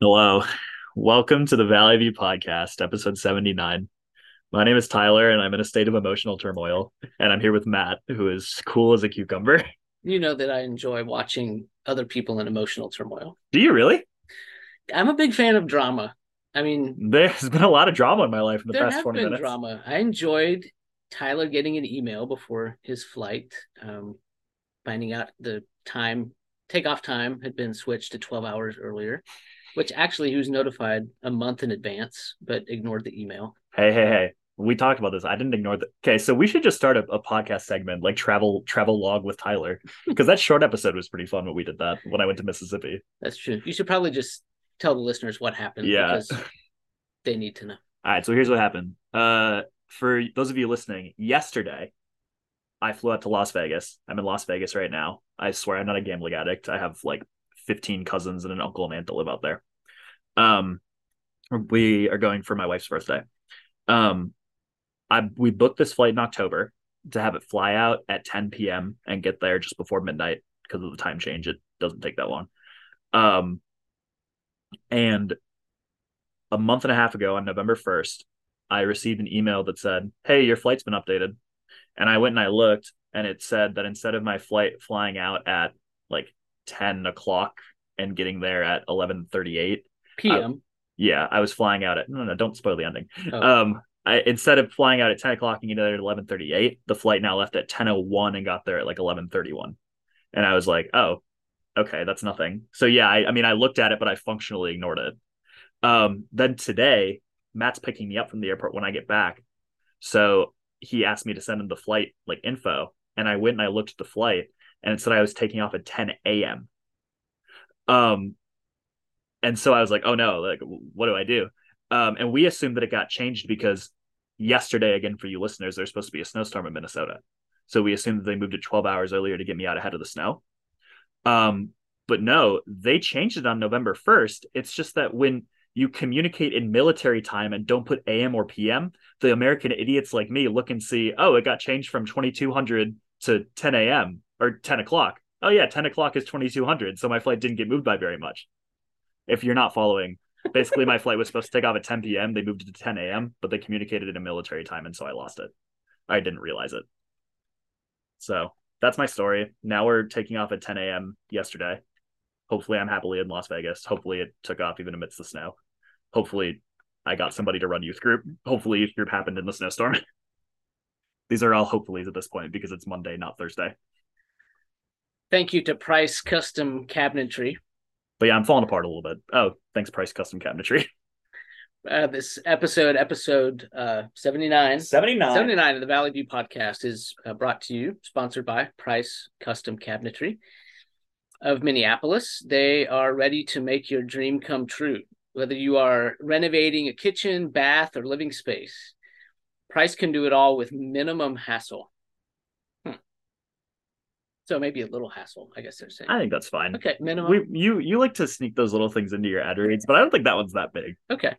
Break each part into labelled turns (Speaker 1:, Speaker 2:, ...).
Speaker 1: Hello. Welcome to the Valley View Podcast, episode 79. My name is Tyler, and I'm in a state of emotional turmoil. And I'm here with Matt, who is cool as a cucumber.
Speaker 2: You know that I enjoy watching other people in emotional turmoil.
Speaker 1: Do you really?
Speaker 2: I'm a big fan of drama. I mean,
Speaker 1: There's been a lot of drama in my life in the past 20
Speaker 2: been
Speaker 1: minutes.
Speaker 2: drama. I enjoyed Tyler getting an email before his flight, um, finding out the time, takeoff time had been switched to 12 hours earlier, which actually he was notified a month in advance, but ignored the email.
Speaker 1: Hey, hey, hey. We talked about this. I didn't ignore that. Okay, so we should just start a, a podcast segment like travel travel log with Tyler because that short episode was pretty fun when we did that when I went to Mississippi.
Speaker 2: That's true. You should probably just tell the listeners what happened
Speaker 1: Yeah.
Speaker 2: because they need to know.
Speaker 1: All right, so here's what happened. Uh, for those of you listening, yesterday I flew out to Las Vegas. I'm in Las Vegas right now. I swear I'm not a gambling addict. I have like 15 cousins and an uncle and aunt that live out there. Um, we are going for my wife's birthday. Um, I we booked this flight in October to have it fly out at 10 p.m. and get there just before midnight because of the time change. It doesn't take that long. Um, and a month and a half ago on November 1st, I received an email that said, Hey, your flight's been updated. And I went and I looked, and it said that instead of my flight flying out at like 10 o'clock and getting there at 11:38,
Speaker 2: PM.
Speaker 1: yeah, I was flying out at no, no, don't spoil the ending.
Speaker 2: Oh.
Speaker 1: Um, I instead of flying out at 10 o'clock and getting there at 11:38, the flight now left at 10:01 and got there at like 11:31, and I was like, oh, okay, that's nothing. So yeah, I, I mean, I looked at it, but I functionally ignored it. Um, then today, Matt's picking me up from the airport when I get back, so he asked me to send him the flight like info, and I went and I looked at the flight, and it said I was taking off at 10 a.m. Um, and so I was like, oh no, like what do I do? Um, and we assumed that it got changed because yesterday, again for you listeners, there's supposed to be a snowstorm in Minnesota, so we assumed that they moved it 12 hours earlier to get me out ahead of the snow. Um, but no, they changed it on November 1st. It's just that when you communicate in military time and don't put AM or PM, the American idiots like me look and see, oh, it got changed from 2200 to 10 a.m. or 10 o'clock. Oh, yeah, 10 o'clock is 2200. So my flight didn't get moved by very much. If you're not following, basically, my flight was supposed to take off at 10 p.m. They moved it to 10 a.m., but they communicated it in military time. And so I lost it. I didn't realize it. So that's my story. Now we're taking off at 10 a.m. yesterday. Hopefully, I'm happily in Las Vegas. Hopefully, it took off even amidst the snow. Hopefully, I got somebody to run youth group. Hopefully, youth group happened in the snowstorm. These are all hopefullys at this point because it's Monday, not Thursday.
Speaker 2: Thank you to Price Custom Cabinetry.
Speaker 1: But yeah, I'm falling apart a little bit. Oh, thanks, Price Custom Cabinetry.
Speaker 2: Uh, this episode, episode uh, 79,
Speaker 1: 79.
Speaker 2: 79 of the Valley View podcast is uh, brought to you, sponsored by Price Custom Cabinetry of Minneapolis. They are ready to make your dream come true. Whether you are renovating a kitchen, bath, or living space, Price can do it all with minimum hassle. So maybe a little hassle, I guess they're saying.
Speaker 1: I think that's fine.
Speaker 2: Okay, minimum.
Speaker 1: We you you like to sneak those little things into your ad reads, but I don't think that one's that big.
Speaker 2: Okay.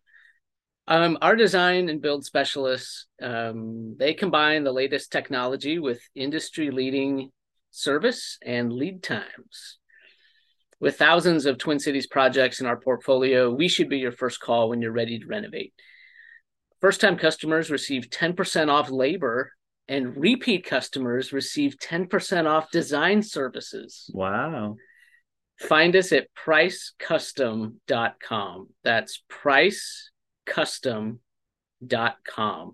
Speaker 2: Um, our design and build specialists, um, they combine the latest technology with industry leading service and lead times. With thousands of Twin Cities projects in our portfolio, we should be your first call when you're ready to renovate. First time customers receive 10% off labor, and repeat customers receive 10% off design services.
Speaker 1: Wow.
Speaker 2: Find us at pricecustom.com. That's pricecustom.com.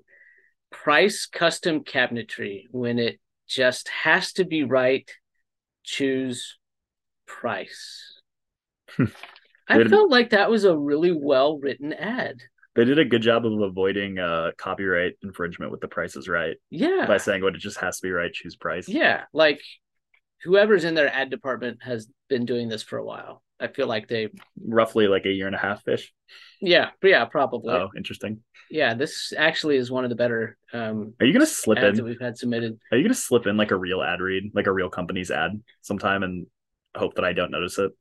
Speaker 2: Price Custom Cabinetry. When it just has to be right, choose price. Hmm.
Speaker 1: I
Speaker 2: felt like that was a really well written ad.
Speaker 1: They did a good job of avoiding uh copyright infringement with the prices right
Speaker 2: Yeah.
Speaker 1: by saying what it just has to be right, choose price.
Speaker 2: Yeah. Like whoever's in their ad department has been doing this for a while. I feel like they,
Speaker 1: Roughly like a year and a half fish.
Speaker 2: yeah, yeah, probably.
Speaker 1: Oh, interesting.
Speaker 2: Yeah, this actually is one of the better um,
Speaker 1: Are you gonna slip
Speaker 2: ads that
Speaker 1: in?
Speaker 2: we've had submitted.
Speaker 1: Are you gonna slip in like a real ad read, like a real company's ad sometime and hope that I don't notice it?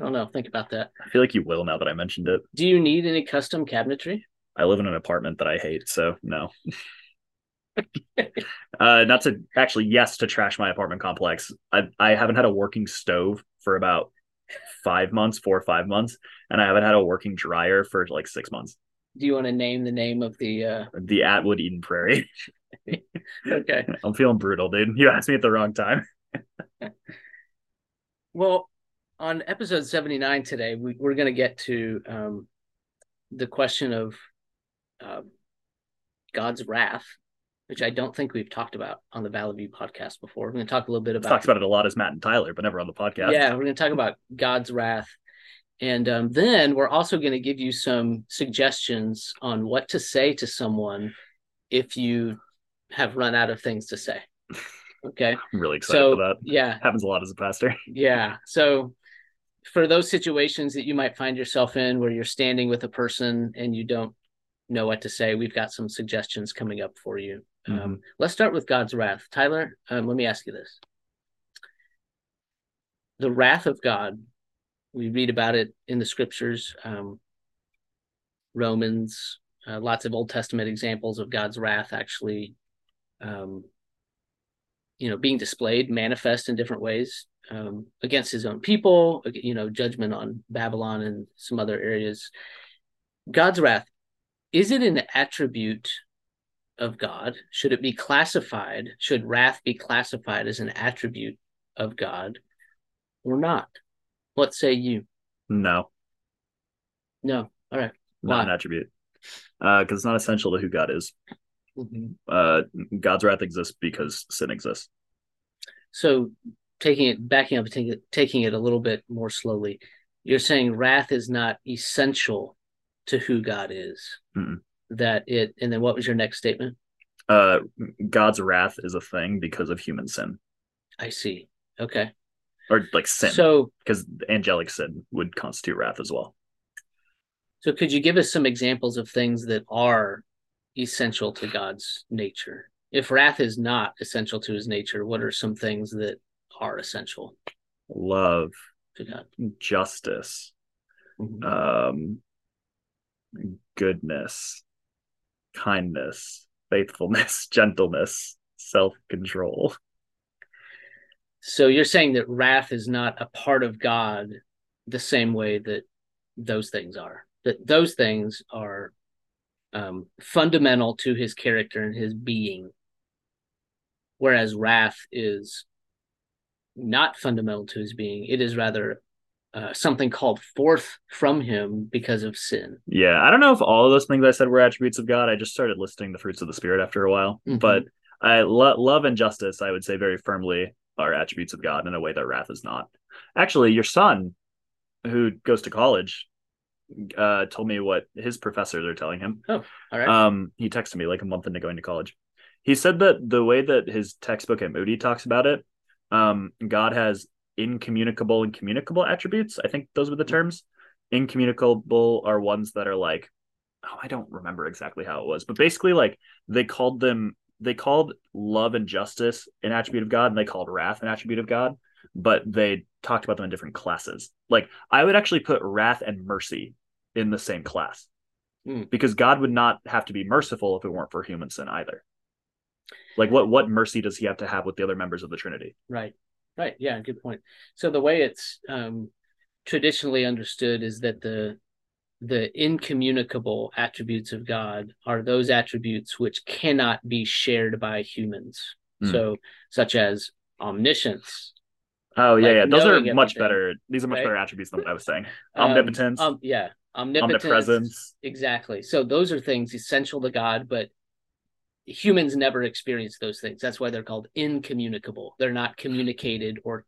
Speaker 2: I don't know. Think about that.
Speaker 1: I feel like you will now that I mentioned it.
Speaker 2: Do you need any custom cabinetry?
Speaker 1: I live in an apartment that I hate, so no. uh, not to actually, yes, to trash my apartment complex. I I haven't had a working stove for about five months, four or five months, and I haven't had a working dryer for like six months.
Speaker 2: Do you want to name the name of the? uh
Speaker 1: The Atwood Eden Prairie.
Speaker 2: Okay.
Speaker 1: I'm feeling brutal, dude. You asked me at the wrong time.
Speaker 2: Well, on episode 79 today, we, we're going to get to um, the question of uh, God's wrath, which I don't think we've talked about on the Valley View podcast before. We're going to talk a little bit about.
Speaker 1: Talks about it a lot as Matt and Tyler, but never on the podcast.
Speaker 2: Yeah, we're going to talk about God's wrath. And um, then we're also going to give you some suggestions on what to say to someone if you have run out of things to say. Okay.
Speaker 1: I'm really excited
Speaker 2: So,
Speaker 1: for that.
Speaker 2: yeah,
Speaker 1: Happens a lot as a pastor.
Speaker 2: Yeah. So for those situations that you might find yourself in where you're standing with a person and you don't know what to say, we've got some suggestions coming up for you.
Speaker 1: Mhm.
Speaker 2: Um, let's start with God's wrath. Tyler, um, let me ask you this. The wrath of God, we read about it in the scriptures, um, Romans, uh, lots of Old Testament examples of God's wrath actually, um, you know, being displayed, manifest in different ways um, against his own people, you know, judgment on Babylon and some other areas. God's wrath, is it an attribute of God? Should it be classified? Should wrath be classified as an attribute of God or not? What say you?
Speaker 1: No,
Speaker 2: No. All right.
Speaker 1: not
Speaker 2: Why?
Speaker 1: an attribute. Because it's not essential to who God is.
Speaker 2: Mhm.
Speaker 1: Uh, God's wrath exists because sin exists.
Speaker 2: So taking it, backing up taking it, taking it a little bit more slowly, you're saying wrath is not essential to who God is.
Speaker 1: Mm-mm.
Speaker 2: That it, and then what was your next statement?
Speaker 1: Uh, God's wrath is a thing because of human sin,
Speaker 2: I see. Okay.
Speaker 1: or like sin,
Speaker 2: So,
Speaker 1: because angelic sin would constitute wrath as well.
Speaker 2: so could you give us some examples of things that are essential to God's nature? If wrath is not essential to his nature, what are some things that are essential
Speaker 1: Love,
Speaker 2: to God?
Speaker 1: justice,
Speaker 2: Mhm.
Speaker 1: um, goodness, kindness, faithfulness, gentleness, self control.
Speaker 2: So you're saying that wrath is not a part of God the same way that those things are. That those things are um, fundamental to his character and his being, whereas wrath is not fundamental to his being. It is rather uh, something called forth from him because of sin.
Speaker 1: Yeah, I don't know if all of those things I said were attributes of God. I just started listing the fruits of the spirit after a while.
Speaker 2: Mhm.
Speaker 1: But I lo- love and justice, I would say very firmly are attributes of God in a way that wrath is not. Actually, your son, who goes to college, uh, told me what his professors are telling him.
Speaker 2: Oh, all right.
Speaker 1: Um, he texted me like a month into going to college. He said that the way that his textbook at Moody talks about it, um, God has incommunicable and communicable attributes. I think those were the terms. Incommunicable are ones that are like, oh, I don't remember exactly how it was, but basically, like they called them, they called love and justice an attribute of God, and they called wrath an attribute of God, but they talked about them in different classes. Like I would actually put wrath and mercy in the same class
Speaker 2: Hmm.
Speaker 1: because God would not have to be merciful if it weren't for human sin either. Like what what mercy does he have to have with the other members of the Trinity?
Speaker 2: Right. Right. Yeah. Good point. So the way it's um, traditionally understood is that the the incommunicable attributes of God are those attributes which cannot be shared by humans.
Speaker 1: Hmm.
Speaker 2: So, such as omniscience.
Speaker 1: Oh yeah,
Speaker 2: Like
Speaker 1: yeah. Those are much better. These are much
Speaker 2: right?
Speaker 1: better attributes than what I was saying.
Speaker 2: um,
Speaker 1: Omnipotence,
Speaker 2: um, yeah. Omnipotence.
Speaker 1: omnipresence.
Speaker 2: Exactly. So those are things essential to God, but humans never experience those things. That's why they're called incommunicable. They're not communicated or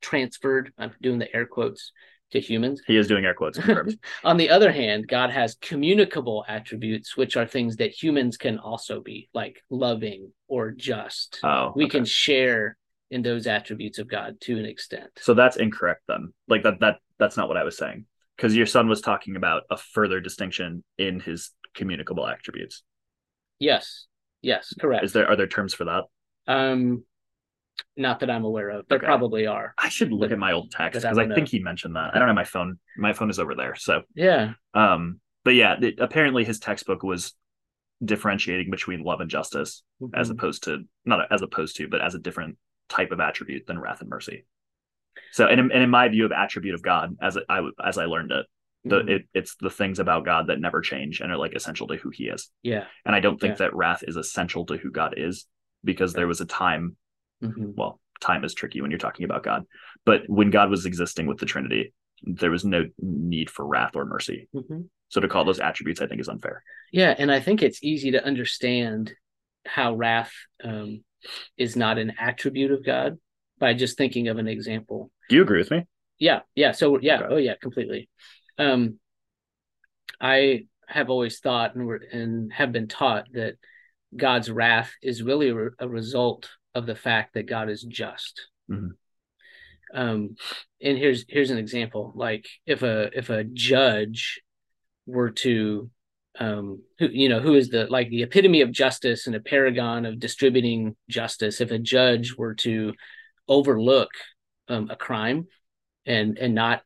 Speaker 2: transferred. I'm doing the air quotes to humans.
Speaker 1: He is doing air quotes.
Speaker 2: On the other hand, God has communicable attributes, which are things that humans can also be, like loving or just.
Speaker 1: oh,
Speaker 2: we
Speaker 1: okay.
Speaker 2: can share in those attributes of God to an extent.
Speaker 1: So that's incorrect then. Like that that that's not what I was saying. Because your son was talking about a further distinction in his communicable attributes.
Speaker 2: Yes. Yes, correct.
Speaker 1: Is there are there terms for that?
Speaker 2: um not that I'm aware of. There
Speaker 1: Okay.
Speaker 2: probably are.
Speaker 1: I should look
Speaker 2: But-
Speaker 1: at my old text
Speaker 2: but I
Speaker 1: because I, think he mentioned that. I don't have my phone. My phone is over there. So
Speaker 2: Yeah.
Speaker 1: um but yeah, it, apparently his textbook was differentiating between love and justice as
Speaker 2: Mhm.
Speaker 1: opposed to not as opposed to, but as a different type of attribute than wrath and mercy. So, and in, and in my view of attribute of God, as I as I learned it, the
Speaker 2: Mhm.
Speaker 1: it, it's the things about God that never change and are like essential to who He is.
Speaker 2: yeah.
Speaker 1: And I don't think
Speaker 2: Yeah.
Speaker 1: that wrath is essential to who God is because there was a time.
Speaker 2: Mhm.
Speaker 1: Well, time is tricky when you're talking about God, but when God was existing with the Trinity, there was no need for wrath or mercy.
Speaker 2: Mhm.
Speaker 1: So to call those attributes, I think, is unfair.
Speaker 2: Yeah, and I think it's easy to understand how wrath um, is not an attribute of God by just thinking of an example.
Speaker 1: Do you agree with me?
Speaker 2: Yeah, yeah. So yeah,
Speaker 1: Okay.
Speaker 2: oh yeah, completely. Um, I have always thought and were, and have been taught that God's wrath is really a, a result of the fact that God is just.
Speaker 1: Mhm.
Speaker 2: Um, and here's here's an example. Like if a if a judge were to um who you know who is the like the epitome of justice and a paragon of distributing justice if a judge were to overlook um, a crime and and not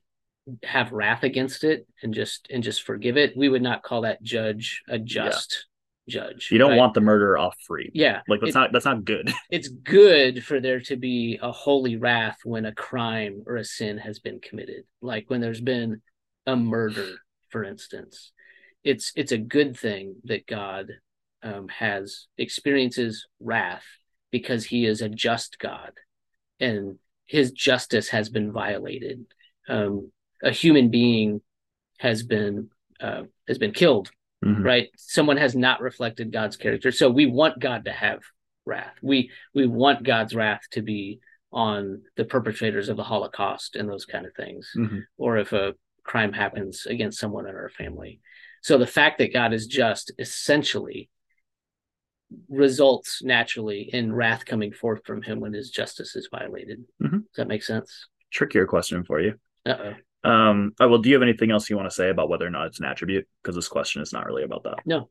Speaker 2: have wrath against it and just and just forgive it we would not call that judge a just judge
Speaker 1: You don't
Speaker 2: right?
Speaker 1: want the murderer off free.
Speaker 2: yeah
Speaker 1: Like that's
Speaker 2: it-
Speaker 1: not that's not good.
Speaker 2: it's good for there to be a holy wrath when a crime or a sin has been committed like when there's been a murder for instance it's it's a good thing that god um, has experiences wrath because he is a just god and his justice has been violated. Um, a human being has been uh, has been killed
Speaker 1: Mhm.
Speaker 2: right? Someone has not reflected god's character. So we want god to have wrath. We we want god's wrath to be on the perpetrators of the holocaust and those kind of things
Speaker 1: Mhm.
Speaker 2: or if a crime happens against someone in our family. So the fact that god is just essentially results naturally in wrath coming forth from him when his justice is violated
Speaker 1: Mhm.
Speaker 2: does that make sense
Speaker 1: Trickier question for you. Um, oh, well, do you have anything else you want to say about whether or not it's an attribute? Because this question is not really about that.
Speaker 2: No.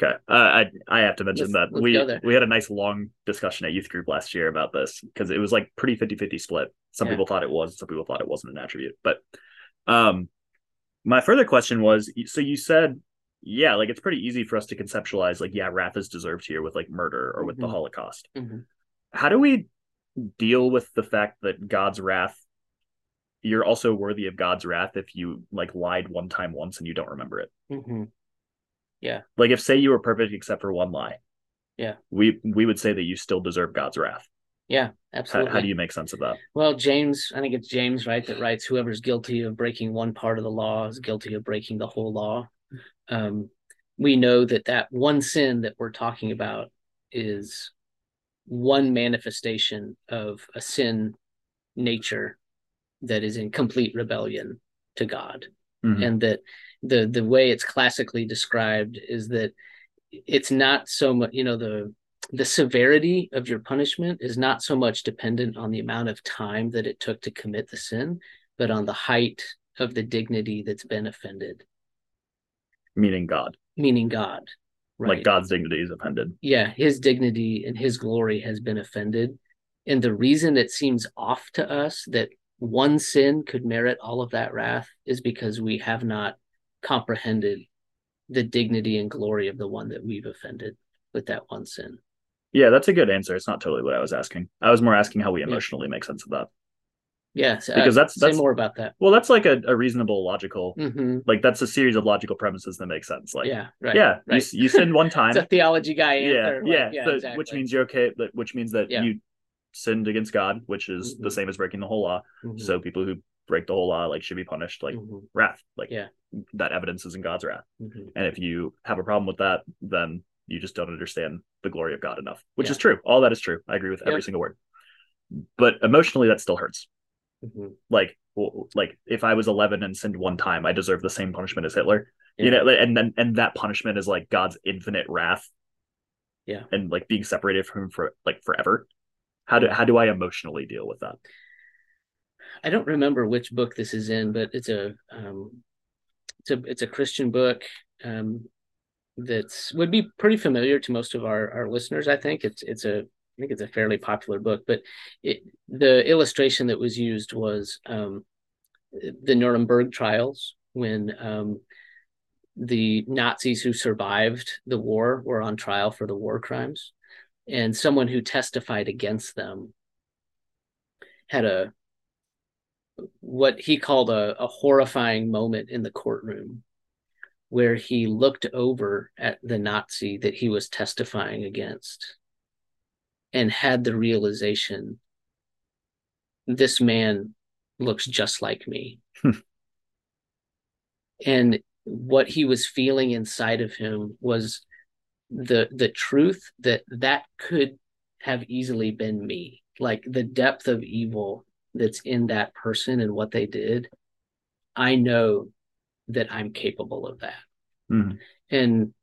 Speaker 1: Okay. Uh, I I have to mention
Speaker 2: Let's-
Speaker 1: that
Speaker 2: let's
Speaker 1: we we had a nice long discussion at youth group last year about this because it was like pretty 50-50 split. Some
Speaker 2: Yeah.
Speaker 1: people thought it was, some people thought it wasn't an attribute. But um my further question was so you said yeah, like it's pretty easy for us to conceptualize like yeah, wrath is deserved here with like murder or with the
Speaker 2: Mhm.
Speaker 1: Holocaust.
Speaker 2: Mhm.
Speaker 1: How do we deal with the fact that God's wrath you're also worthy of God's wrath if you like lied one time once and you don't remember it.
Speaker 2: Mhm. Yeah.
Speaker 1: Like if say you were perfect except for one lie.
Speaker 2: Yeah.
Speaker 1: We we would say that you still deserve God's wrath.
Speaker 2: yeah
Speaker 1: How,
Speaker 2: absolutely
Speaker 1: how do you make sense of that?
Speaker 2: Well, James, I think it's James, right, that writes whoever's guilty of breaking one part of the law is guilty of breaking the whole law. Um, we know that that one sin that we're talking about is one manifestation of a sin nature that is in complete rebellion to God
Speaker 1: Mhm.
Speaker 2: and that the the way it's classically described is that it's not so much you know the the severity of your punishment is not so much dependent on the amount of time that it took to commit the sin but on the height of the dignity that's been offended
Speaker 1: Meaning God.
Speaker 2: meaning god right
Speaker 1: Like God's dignity is offended.
Speaker 2: yeah his dignity and his glory has been offended and the reason it seems off to us that one sin could merit all of that wrath is because we have not comprehended the dignity and glory of the one that we've offended with that one sin
Speaker 1: Yeah, that's a good answer. It's not totally what I was asking. I was more asking how we
Speaker 2: Yeah.
Speaker 1: emotionally make sense of that.
Speaker 2: Yeah
Speaker 1: Because
Speaker 2: uh,
Speaker 1: that's-
Speaker 2: say more about that
Speaker 1: Well, that's like a, a reasonable, logical
Speaker 2: hmm
Speaker 1: like that's a series of logical premises that make sense. Like
Speaker 2: yeah right
Speaker 1: yeah, you,
Speaker 2: right.
Speaker 1: s- you sinned one time.
Speaker 2: it's a theology guy
Speaker 1: yeah,
Speaker 2: answer like,
Speaker 1: yeah,
Speaker 2: yeah
Speaker 1: so-
Speaker 2: exactly.
Speaker 1: which means you're okay. Which means that
Speaker 2: Yeah.
Speaker 1: you sinned against God, which is the
Speaker 2: Mhm.
Speaker 1: same as breaking the whole law.
Speaker 2: Mhm,
Speaker 1: So people who break the whole law like should be punished like
Speaker 2: mhm,
Speaker 1: wrath. Like
Speaker 2: Yeah.
Speaker 1: that evidence is in God's wrath.
Speaker 2: mhm.
Speaker 1: And if you have a problem with that, then you just don't understand the glory of God enough, which
Speaker 2: Yeah.
Speaker 1: is true. All that is true. I agree with every single word. But emotionally, that still hurts.
Speaker 2: Mhm.
Speaker 1: Like, like if I was 11 and sinned one time, I deserve the same punishment as Hitler. You know, and then and that punishment is like God's infinite wrath.
Speaker 2: Yeah.
Speaker 1: and like being separated from him for like forever. How do how do I emotionally deal with that?
Speaker 2: I don't remember which book this is in, but it's a um, it's a it's a Christian book um, that's would be pretty familiar to most of our our listeners. I think it's it's a I think it's a fairly popular book, but it the illustration that was used was um, the Nuremberg trials when um, the Nazis who survived the war were on trial for the war crimes, and someone who testified against them had a what he called a, a horrifying moment in the courtroom where he looked over at the Nazi that he was testifying against and had the realization this man looks just like me. and what he was feeling inside of him was the the truth that that could have easily been me like the depth of evil that's in that person and what they did i know that i'm capable of that
Speaker 1: Mhm.
Speaker 2: and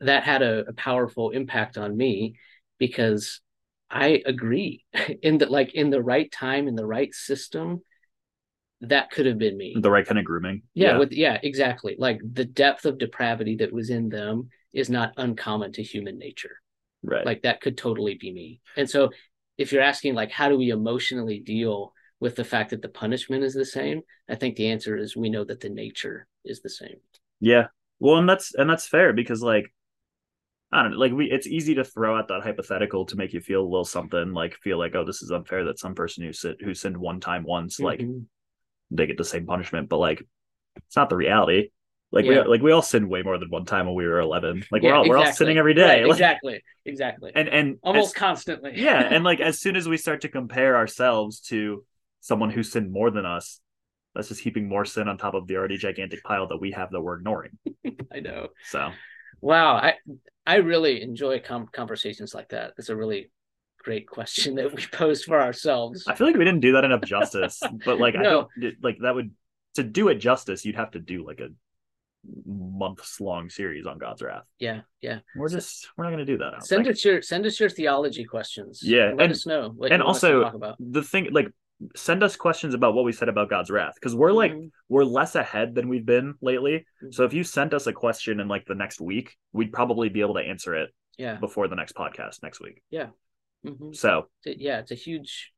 Speaker 2: that had a, a powerful impact on me because i agree in that like in the right time in the right system that could have been me
Speaker 1: The right kind of grooming.
Speaker 2: yeah, with yeah, exactly. Like the depth of depravity that was in them is not uncommon to human nature.
Speaker 1: right.
Speaker 2: Like that could totally be me. And so if you're asking like how do we emotionally deal with the fact that the punishment is the same, I think the answer is we know that the nature is the same.
Speaker 1: Yeah. Well, and that's and that's fair because like I don't know, like we it's easy to throw out that hypothetical to make you feel a little something, like feel like, oh, this is unfair that some person who sit who sinned one time once, like
Speaker 2: Mhm.
Speaker 1: they get the same punishment, but like it's not the reality. Like
Speaker 2: Yeah.
Speaker 1: we like we all sinned way more than one time when we were eleven. Like
Speaker 2: Yeah,
Speaker 1: we're all we're all sinning every day.
Speaker 2: Right,
Speaker 1: Like,
Speaker 2: exactly. Exactly.
Speaker 1: And and
Speaker 2: Almost
Speaker 1: as-
Speaker 2: constantly.
Speaker 1: yeah, and like as soon as we start to compare ourselves to someone who sinned more than us, that's just heaping more sin on top of the already gigantic pile that we have that we're ignoring.
Speaker 2: I know.
Speaker 1: So
Speaker 2: Wow, I I really enjoy com- conversations like that. It's a really great question that we posed for ourselves.
Speaker 1: I feel like we didn't do that enough justice, but like I don't like that would to do it justice, you'd have to do like a months long series on God's wrath.
Speaker 2: Yeah, yeah.
Speaker 1: We're just we're not gonna do that.
Speaker 2: Send
Speaker 1: think.
Speaker 2: us your send us your theology questions.
Speaker 1: Yeah,
Speaker 2: let
Speaker 1: and-
Speaker 2: us know what
Speaker 1: and
Speaker 2: you want us to
Speaker 1: also
Speaker 2: talk about.
Speaker 1: the thing like send us questions about what we said about God's wrath because we're like
Speaker 2: Mhm.
Speaker 1: we're less ahead than we've been lately.
Speaker 2: Mhm.
Speaker 1: So if you sent us a question in like the next week, we'd probably be able to answer it
Speaker 2: yeah,
Speaker 1: before the next podcast next week.
Speaker 2: mhm.
Speaker 1: So
Speaker 2: It's a- yeah, it's a huge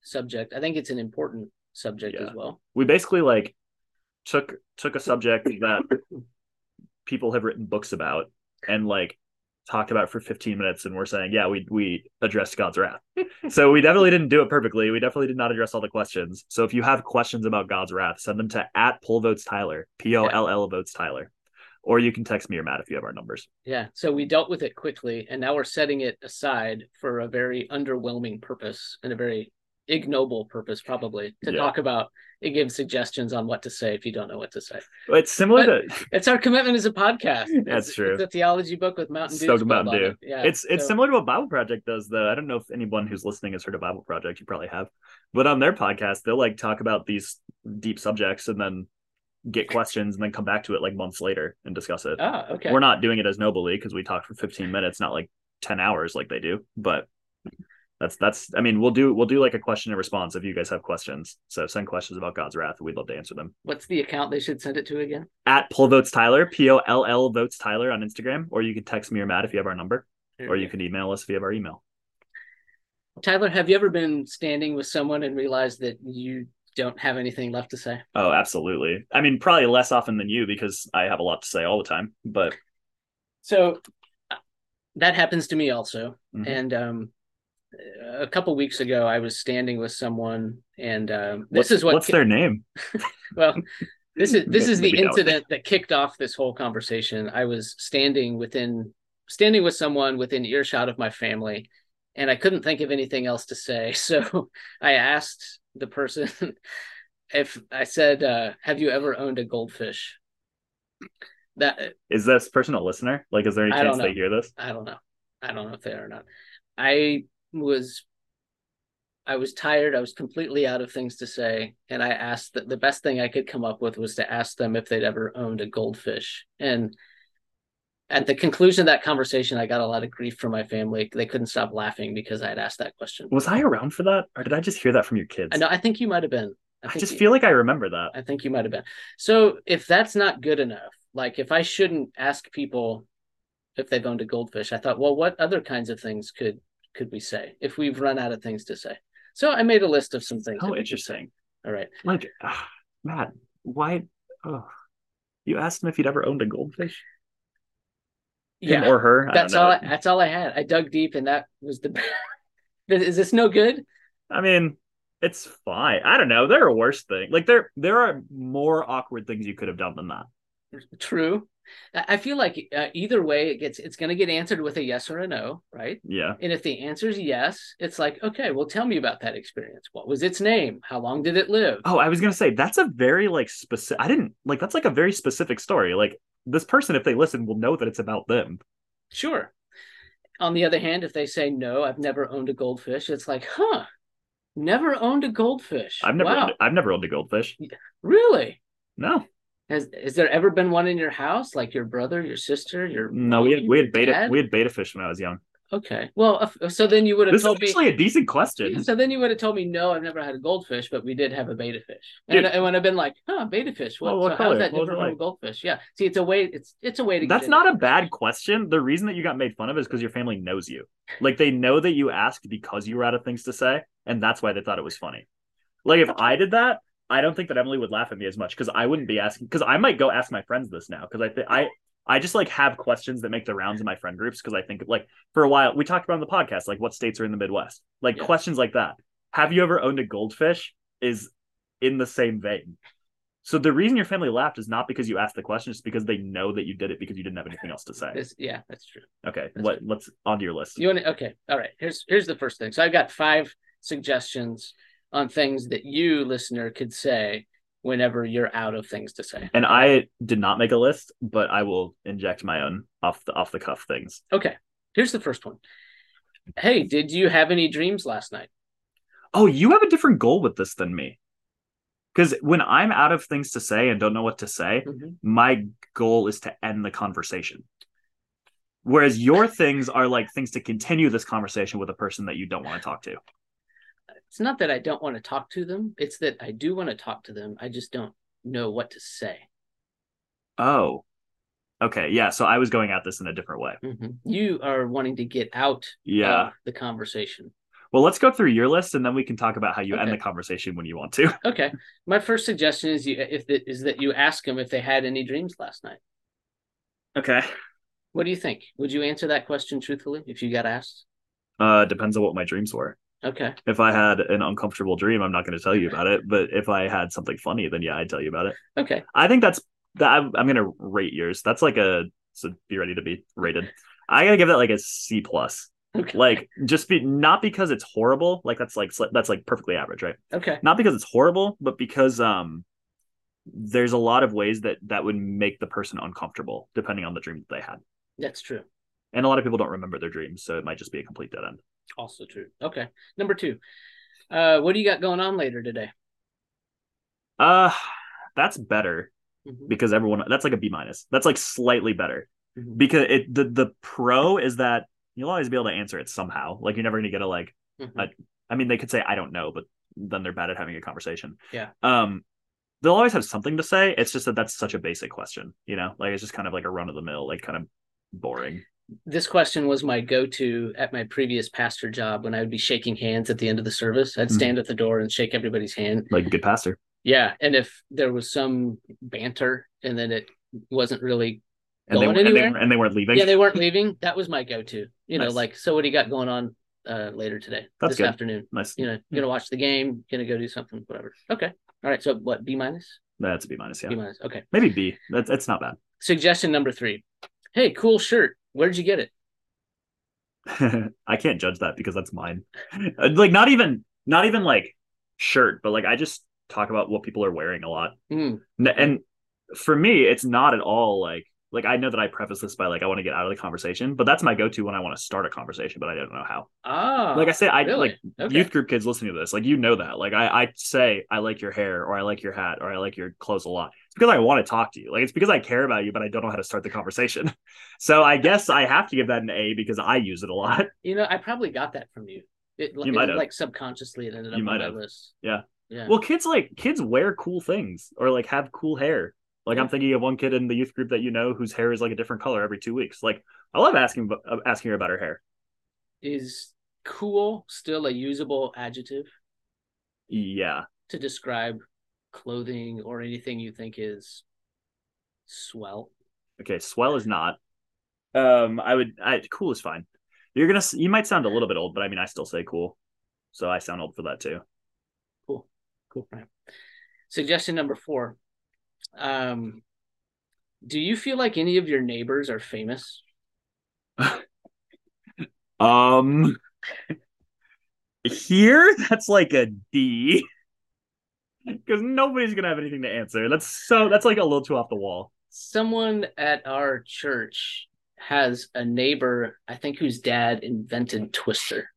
Speaker 2: subject. I think it's an important subject
Speaker 1: Yeah.
Speaker 2: as well.
Speaker 1: we basically like took took a subject that people have written books about and like talked about for 15 minutes and we're saying yeah we we addressed god's wrath. So we definitely didn't do it perfectly. We definitely did not address all the questions. So if you have questions about god's wrath send them to at pull votes tyler p-o-l-l votes tyler. Or you can text me or matt if you have our numbers.
Speaker 2: Yeah, so we dealt with it quickly, and now we're setting it aside for a very underwhelming purpose and a very ignoble purpose, probably to
Speaker 1: Yeah.
Speaker 2: talk about and give suggestions on what to say if you don't know what to say.
Speaker 1: it's similar to
Speaker 2: It's our commitment as a podcast.
Speaker 1: That's
Speaker 2: It's-
Speaker 1: true.
Speaker 2: It's a theology book with Mountain Dew.
Speaker 1: Stoked Mountain Dew.
Speaker 2: it. Yeah,
Speaker 1: it's it's
Speaker 2: so-
Speaker 1: similar to what Bible Project does, though. I don't know if anyone who's listening has heard of Bible Project. You probably have, but on their podcast, they'll like talk about these deep subjects and then get questions and then come back to it like months later and discuss it.
Speaker 2: Ah, okay.
Speaker 1: We're not doing it as nobly because we talked for 15 minutes, not like 10 hours like they do. But that's that's. I mean, we'll do we'll do like a question and response if you guys have questions. So send questions about God's wrath. We'd love to answer them.
Speaker 2: What's the account they should send it to again?
Speaker 1: At Pull Votes Tyler, P O L L Votes Tyler on Instagram, or you can text me or Matt if you have our number, or you can email us if you have our email.
Speaker 2: Tyler, have you ever been standing with someone and realized that you don't have anything left to say?
Speaker 1: Oh, absolutely. I mean, probably less often than you because I have a lot to say all the time. But
Speaker 2: So uh, that happens to me also.
Speaker 1: Mhm.
Speaker 2: And um, a couple weeks ago, I was standing with someone, and um,
Speaker 1: what's,
Speaker 2: this is what
Speaker 1: what's their name?
Speaker 2: well this is this is the incident that kicked off this whole conversation i was standing within standing with someone within earshot of my family and i couldn't think of anything else to say so i asked the person if i said uh, have you ever owned a goldfish that
Speaker 1: Is this person a listener? Like, is there any chance they hear this?
Speaker 2: I don't know. I don't know if they are or not. I was I was tired. I was completely out of things to say. And I asked that the best thing I could come up with was to ask them if they'd ever owned a goldfish. And at the conclusion of that conversation, I got a lot of grief from my family. They couldn't stop laughing because I had asked that question.
Speaker 1: Was I around for that, or did I just hear that from your kids?
Speaker 2: I know I think you might have been.
Speaker 1: I
Speaker 2: think
Speaker 1: just
Speaker 2: you-
Speaker 1: feel like I remember that.
Speaker 2: I think you might have been. So if that's not good enough, like if I shouldn't ask people if they've owned a goldfish, I thought, well, what other kinds of things could could we say if we've run out of things to say? So I made a list of some things.
Speaker 1: Oh, interesting.
Speaker 2: All right.
Speaker 1: Like, ah, Matt, why? Oh, you asked him if he'd ever owned a goldfish, him
Speaker 2: Yeah.
Speaker 1: or her. I
Speaker 2: That's all I, that's all I had. I dug deep and that was the Is this no good?
Speaker 1: I mean, It's fine. I don't know. There are worse things. Like there there are more awkward things you could have done than that.
Speaker 2: True. I feel like uh, either way, it gets it's going to get answered with a yes or a no, right?
Speaker 1: Yeah.
Speaker 2: And if the answer is yes, it's like, okay, well, tell me about that experience. What was its name? How long did it live?
Speaker 1: Oh, I was gonna say that's a very like specific. I didn't like that's like a very specific story. Like this person, if they listen, will know that it's about them.
Speaker 2: Sure. On the other hand, if they say no, I've never owned a goldfish, it's like, huh, never owned a goldfish.
Speaker 1: I've never
Speaker 2: wow.
Speaker 1: owned, I've never owned a goldfish.
Speaker 2: really.
Speaker 1: No,
Speaker 2: Has has there ever been one in your house, like your brother, your sister, your
Speaker 1: no. We had we had betta
Speaker 2: dad?
Speaker 1: we had betta fish when I was young.
Speaker 2: Okay. Well, so then you would have
Speaker 1: This is
Speaker 2: told me.
Speaker 1: actually a decent question.
Speaker 2: So then you would have told me, no, I've never had a goldfish, but we did have a betta fish. And, and when I've been like, huh, betta fish. What,
Speaker 1: Well, what
Speaker 2: so how's that
Speaker 1: What
Speaker 2: different from a goldfish? Yeah. See, it's a way. It's it's a way to. get
Speaker 1: That's not a bad question. The reason that you got made fun of is because your family knows you. Like they know that you asked because you were out of things to say, and that's why they thought it was funny. Like if I did that, I don't think that Emily would laugh at me as much because I wouldn't be asking. Because I might go ask my friends this now because I think I I just like have questions that make the rounds in my friend groups because I think like for a while we talked about on the podcast like what states are in the Midwest, like
Speaker 2: Yeah.
Speaker 1: questions like that. Have you ever owned a goldfish? Is in the same vein. So the reason your family laughed is not because you asked the question, it's because they know that you did it because you didn't have anything else to say.
Speaker 2: This, yeah, that's true.
Speaker 1: Okay,
Speaker 2: That's
Speaker 1: what? Let's onto your list.
Speaker 2: You want to? Okay. All right. Here's here's the first thing. So I've got five suggestions on things that you, listener, could say whenever you're out of things to say.
Speaker 1: And I did not make a list, but I will inject my own off the off the cuff things.
Speaker 2: Okay. Here's the first one. Hey, did you have any dreams last night?
Speaker 1: Oh, you have a different goal with this than me. Because when I'm out of things to say and don't know what to say,
Speaker 2: Mhm.
Speaker 1: my goal is to end the conversation. Whereas your things are like things to continue this conversation with a person that you don't want to talk to.
Speaker 2: It's not that I don't want to talk to them. It's that I do want to talk to them. I just don't know what to say.
Speaker 1: Oh. Okay, yeah. So I was going at this in a different way.
Speaker 2: Mhm. You are wanting to get out
Speaker 1: Yeah.
Speaker 2: of the conversation.
Speaker 1: Well, let's go through your list and then we can talk about how you end the conversation when you want to.
Speaker 2: Okay. My first suggestion is you if the, is that you ask them if they had any dreams last night.
Speaker 1: Okay.
Speaker 2: What do you think? Would you answer that question truthfully if you got asked?
Speaker 1: Uh depends on what my dreams were.
Speaker 2: Okay.
Speaker 1: If I had an uncomfortable dream, I'm not going to tell you about it. But if I had something funny, then yeah, I'd tell you about it.
Speaker 2: Okay.
Speaker 1: I think that's that. I'm, I'm going to rate yours. That's like a so be ready to be rated. I gotta give that like a C plus.
Speaker 2: Okay.
Speaker 1: Like just be not because it's horrible. Like that's like that's like perfectly average, right?
Speaker 2: Okay.
Speaker 1: Not because it's horrible, but because um there's a lot of ways that that would make the person uncomfortable depending on the dream that they had.
Speaker 2: That's true.
Speaker 1: And a lot of people don't remember their dreams, so it might just be a complete dead end.
Speaker 2: Also true. Okay. Number two. Uh, what do you got going on later today?
Speaker 1: Uh that's better
Speaker 2: Mhm.
Speaker 1: because everyone that's like a B minus. That's like slightly better
Speaker 2: Mhm.
Speaker 1: because it the the pro is that you'll always be able to answer it somehow. Like you're never gonna get a like.
Speaker 2: Mhm.
Speaker 1: I- I mean, they could say I don't know, but then they're bad at having a conversation.
Speaker 2: Yeah.
Speaker 1: Um, they'll always have something to say. It's just that that's such a basic question. You know, like it's just kind of like a run of the mill, like kind of boring.
Speaker 2: This question was my go-to at my previous pastor job when I would be shaking hands at the end of the service. I'd
Speaker 1: Mhm.
Speaker 2: stand at the door and shake everybody's hand.
Speaker 1: Like a good pastor.
Speaker 2: Yeah, and if there was some banter and then it wasn't really
Speaker 1: And they,
Speaker 2: Going
Speaker 1: and they and they weren't leaving.
Speaker 2: yeah, they weren't leaving. That was my go-to. You know,
Speaker 1: Nice.
Speaker 2: like, so what do you got going on uh later today?
Speaker 1: That's
Speaker 2: this
Speaker 1: good.
Speaker 2: afternoon.
Speaker 1: nice.
Speaker 2: You know, gonna watch the game, gonna go do something, whatever. Okay. All right. So what, B minus?
Speaker 1: That's a B minus. Yeah.
Speaker 2: B minus. Okay.
Speaker 1: maybe B. That's it's not bad.
Speaker 2: Suggestion number three. Hey, cool shirt. Where'd you get it?
Speaker 1: I can't judge that because that's mine. Uh, Like not even not even like shirt, but like I just talk about what people are wearing a lot. N- and for me it's not at all like like i know that i preface this by like i want to get out of the conversation but that's my go-to when i want to start a conversation but i don't know how
Speaker 2: Ah.
Speaker 1: like i say i
Speaker 2: really?
Speaker 1: like
Speaker 2: Okay.
Speaker 1: youth group kids listening to this like you know that like i i say i like your hair or i like your hat or i like your clothes a lot because i want to talk to you like it's because i care about you but i don't know how to start the conversation so i guess i have to give that an a because i use it a lot
Speaker 2: You know, I probably got that from you. It,
Speaker 1: You
Speaker 2: it
Speaker 1: might have.
Speaker 2: like subconsciously it ended up
Speaker 1: You
Speaker 2: on
Speaker 1: might
Speaker 2: my
Speaker 1: have.
Speaker 2: list.
Speaker 1: Yeah.
Speaker 2: Yeah.
Speaker 1: well kids like kids wear cool things or like have cool hair like i'm thinking of one kid in the youth group that you know whose hair is like a different color every two weeks like i love asking uh, asking her about her hair
Speaker 2: Is cool still a usable adjective
Speaker 1: yeah
Speaker 2: to describe clothing or anything you think is swell?
Speaker 1: okay swell is not um i would i cool is fine you're gonna you might sound a little bit old but i mean i still say cool so i sound old for that too cool. Cool. Right.
Speaker 2: Suggestion number four. Um, do you feel like any of your neighbors are famous?
Speaker 1: Um, here that's like a D because nobody's gonna have anything to answer. That's so that's like a little too off the wall.
Speaker 2: Someone at our church has a neighbor, I think, whose dad invented Twister.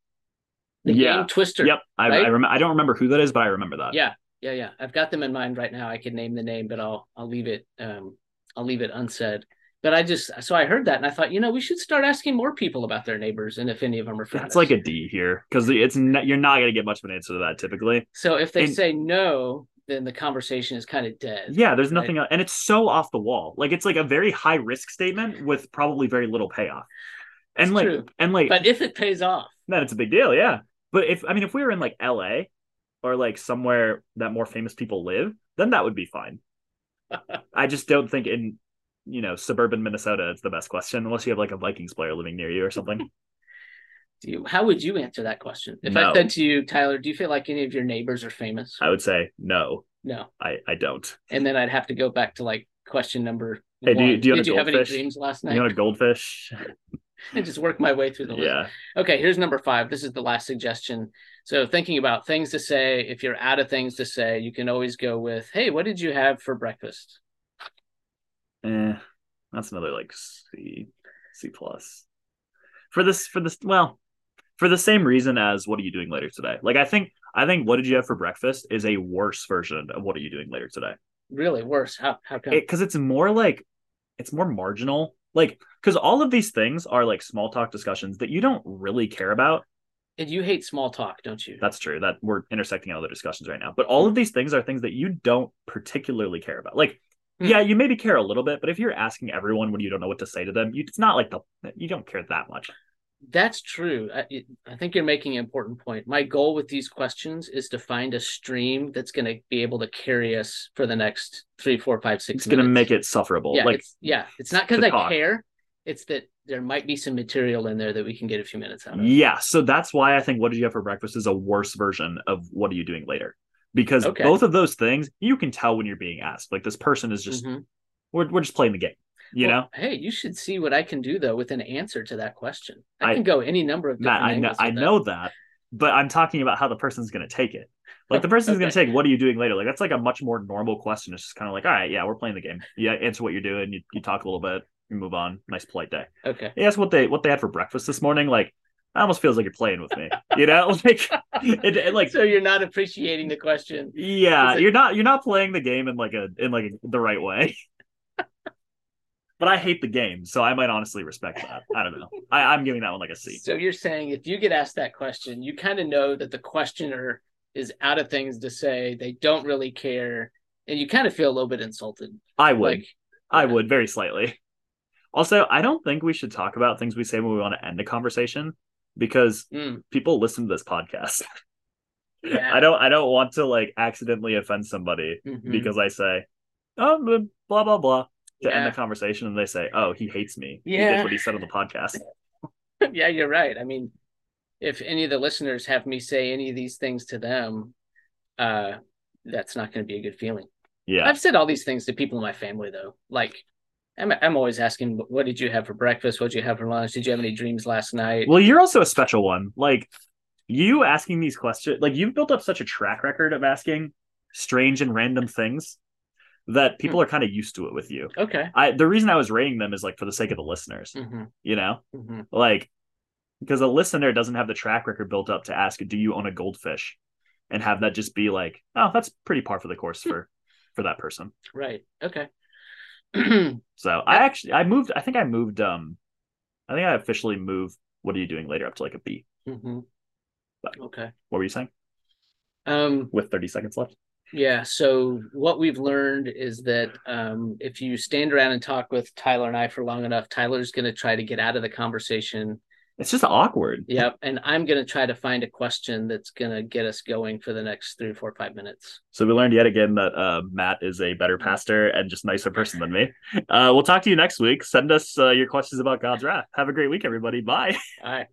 Speaker 2: The
Speaker 1: Yeah.
Speaker 2: game Twister.
Speaker 1: Yep, I
Speaker 2: right?
Speaker 1: I, rem- I don't remember who that is, but I remember that.
Speaker 2: Yeah, yeah, yeah. I've got them in mind right now. I can name the name, but I'll I'll leave it um I'll leave it unsaid. But I just so I heard that and I thought, you know, we should start asking more people about their neighbors and if any of them are famous.
Speaker 1: That's like a D here because it's n- you're not gonna get much of an answer to that typically.
Speaker 2: so if they
Speaker 1: and-
Speaker 2: say no, then the conversation is kind of dead.
Speaker 1: Yeah, there's
Speaker 2: Right.
Speaker 1: nothing, and it's so off the wall. Like it's like a very high risk statement with probably very little payoff. And
Speaker 2: It's
Speaker 1: like,
Speaker 2: true.
Speaker 1: and like,
Speaker 2: But if it pays off,
Speaker 1: then it's a big deal. Yeah, but if I mean, if we were in like L.A. or like somewhere that more famous people live, then that would be fine. I just don't think in you know suburban Minnesota it's the best question unless you have like a Vikings player living near you or something.
Speaker 2: do you how would you answer that question? If
Speaker 1: No.
Speaker 2: I said to you, Tyler, do you feel like any of your neighbors are famous?
Speaker 1: I would say no,
Speaker 2: No.
Speaker 1: I I don't.
Speaker 2: And then I'd have to go back to like question number
Speaker 1: Hey, do you- do you
Speaker 2: Did you have any dreams last night?
Speaker 1: You know, a goldfish.
Speaker 2: and just work my way through the list.
Speaker 1: yeah,
Speaker 2: Okay, here's number five. This is the last suggestion. So, thinking about things to say, if you're out of things to say, you can always go with, Hey, what did you have for breakfast?
Speaker 1: Eh, that's another like C C plus. For this for this well for the same reason as what are you doing later today? Like i think i think what did you have for breakfast is a worse version of what are you doing later today.
Speaker 2: Really? Worse. How, how come?
Speaker 1: because it's more like it's more marginal. Like because all of these things are like small talk discussions that you don't really care about.
Speaker 2: And you hate small talk, don't you?
Speaker 1: that's true. That we're intersecting other discussions right now. But all of these things are things that you don't particularly care about. Like
Speaker 2: Hmm.
Speaker 1: yeah you maybe care a little bit but if you're asking everyone when you don't know what to say to them you, it's not like the you don't care that much
Speaker 2: That's true. I, I think you're making an important point. My goal with these questions is to find a stream that's going to be able to carry us for the next three, four, five, six.
Speaker 1: it's gonna make it sufferable
Speaker 2: Yeah,
Speaker 1: like
Speaker 2: it's, yeah. It's not because I
Speaker 1: talk.
Speaker 2: care. It's that there might be some material in there that we can get a few minutes out of.
Speaker 1: yeah so that's why i think what did you have for breakfast is a worse version of what are you doing later because
Speaker 2: Okay.
Speaker 1: both of those things you can tell when you're being asked like this person is just
Speaker 2: Mhm.
Speaker 1: we're, we're just playing the game you
Speaker 2: Well,
Speaker 1: know
Speaker 2: Hey, you should see what I can do though with an answer to that question. I,
Speaker 1: I-
Speaker 2: can go any number of different
Speaker 1: Matt, I know I
Speaker 2: that.
Speaker 1: know that, but I'm talking about how the person's going to take it. Like the person's going to take, "What are you doing later?" Like that's like a much more normal question. It's just kind of like, "All right, yeah, we're playing the game. Yeah, answer what you're doing. You, you talk a little bit, you move on. Nice polite day."
Speaker 2: Okay.
Speaker 1: Yes, what they what they had for breakfast this morning. Like, almost feels like you're playing with me. You know, like it, it like
Speaker 2: so you're not appreciating the question.
Speaker 1: yeah, you're not you're not playing the game in like a in like a, the right way. but I hate the game, so I might honestly respect that. I don't know. I, I'm giving that one like a C.
Speaker 2: So you're saying if you get asked that question, you kind of know that the questioner is out of things to say. They don't really care, and you kind of feel a little bit insulted.
Speaker 1: I would.
Speaker 2: Like,
Speaker 1: I
Speaker 2: yeah.
Speaker 1: would very slightly. Also, I don't think we should talk about things we say when we want to end a conversation because
Speaker 2: mm,
Speaker 1: people listen to this podcast.
Speaker 2: Yeah.
Speaker 1: I don't I don't want to like accidentally offend somebody
Speaker 2: mhm.
Speaker 1: because I say, oh blah blah blah to end the conversation and they say, Oh, he hates me. He
Speaker 2: Yeah.
Speaker 1: did what he said on the podcast.
Speaker 2: yeah, you're right. I mean, if any of the listeners have me say any of these things to them, uh, that's not going to be a good feeling.
Speaker 1: Yeah.
Speaker 2: I've said all these things to people in my family, though. Like, I'm, I'm always asking, what did you have for breakfast? What did you have for lunch? Did you have any dreams last night?
Speaker 1: Well, you're also a special one. Like you asking these questions, like you've built up such a track record of asking strange and random things that people
Speaker 2: Hmm.
Speaker 1: are kind of used to it with you.
Speaker 2: okay.
Speaker 1: I the reason I was rating them is like for the sake of the listeners,
Speaker 2: hmm
Speaker 1: you know,
Speaker 2: hmm
Speaker 1: like because a listener doesn't have the track record built up to ask, "Do you own a goldfish?" and have that just be like, "Oh, that's pretty par for the course for for that person."
Speaker 2: Right. Okay.
Speaker 1: So I actually I moved. I think I moved. Um, I think I officially moved. What are you doing later? Up to like a B.
Speaker 2: Okay.
Speaker 1: What were you saying?
Speaker 2: Um,
Speaker 1: With thirty seconds left.
Speaker 2: yeah. So what we've learned is that um, if you stand around and talk with Tyler and I for long enough, Tyler's going to try to get out of the conversation.
Speaker 1: It's just awkward.
Speaker 2: Yep. And I'm going to try to find a question that's going to get us going for the next three, four, five minutes.
Speaker 1: So we learned yet again that uh, Matt is a better pastor and just nicer person than me. Uh, we'll talk to you next week. Send us uh, your questions about God's wrath. Have a great week, everybody. Bye.
Speaker 2: All right.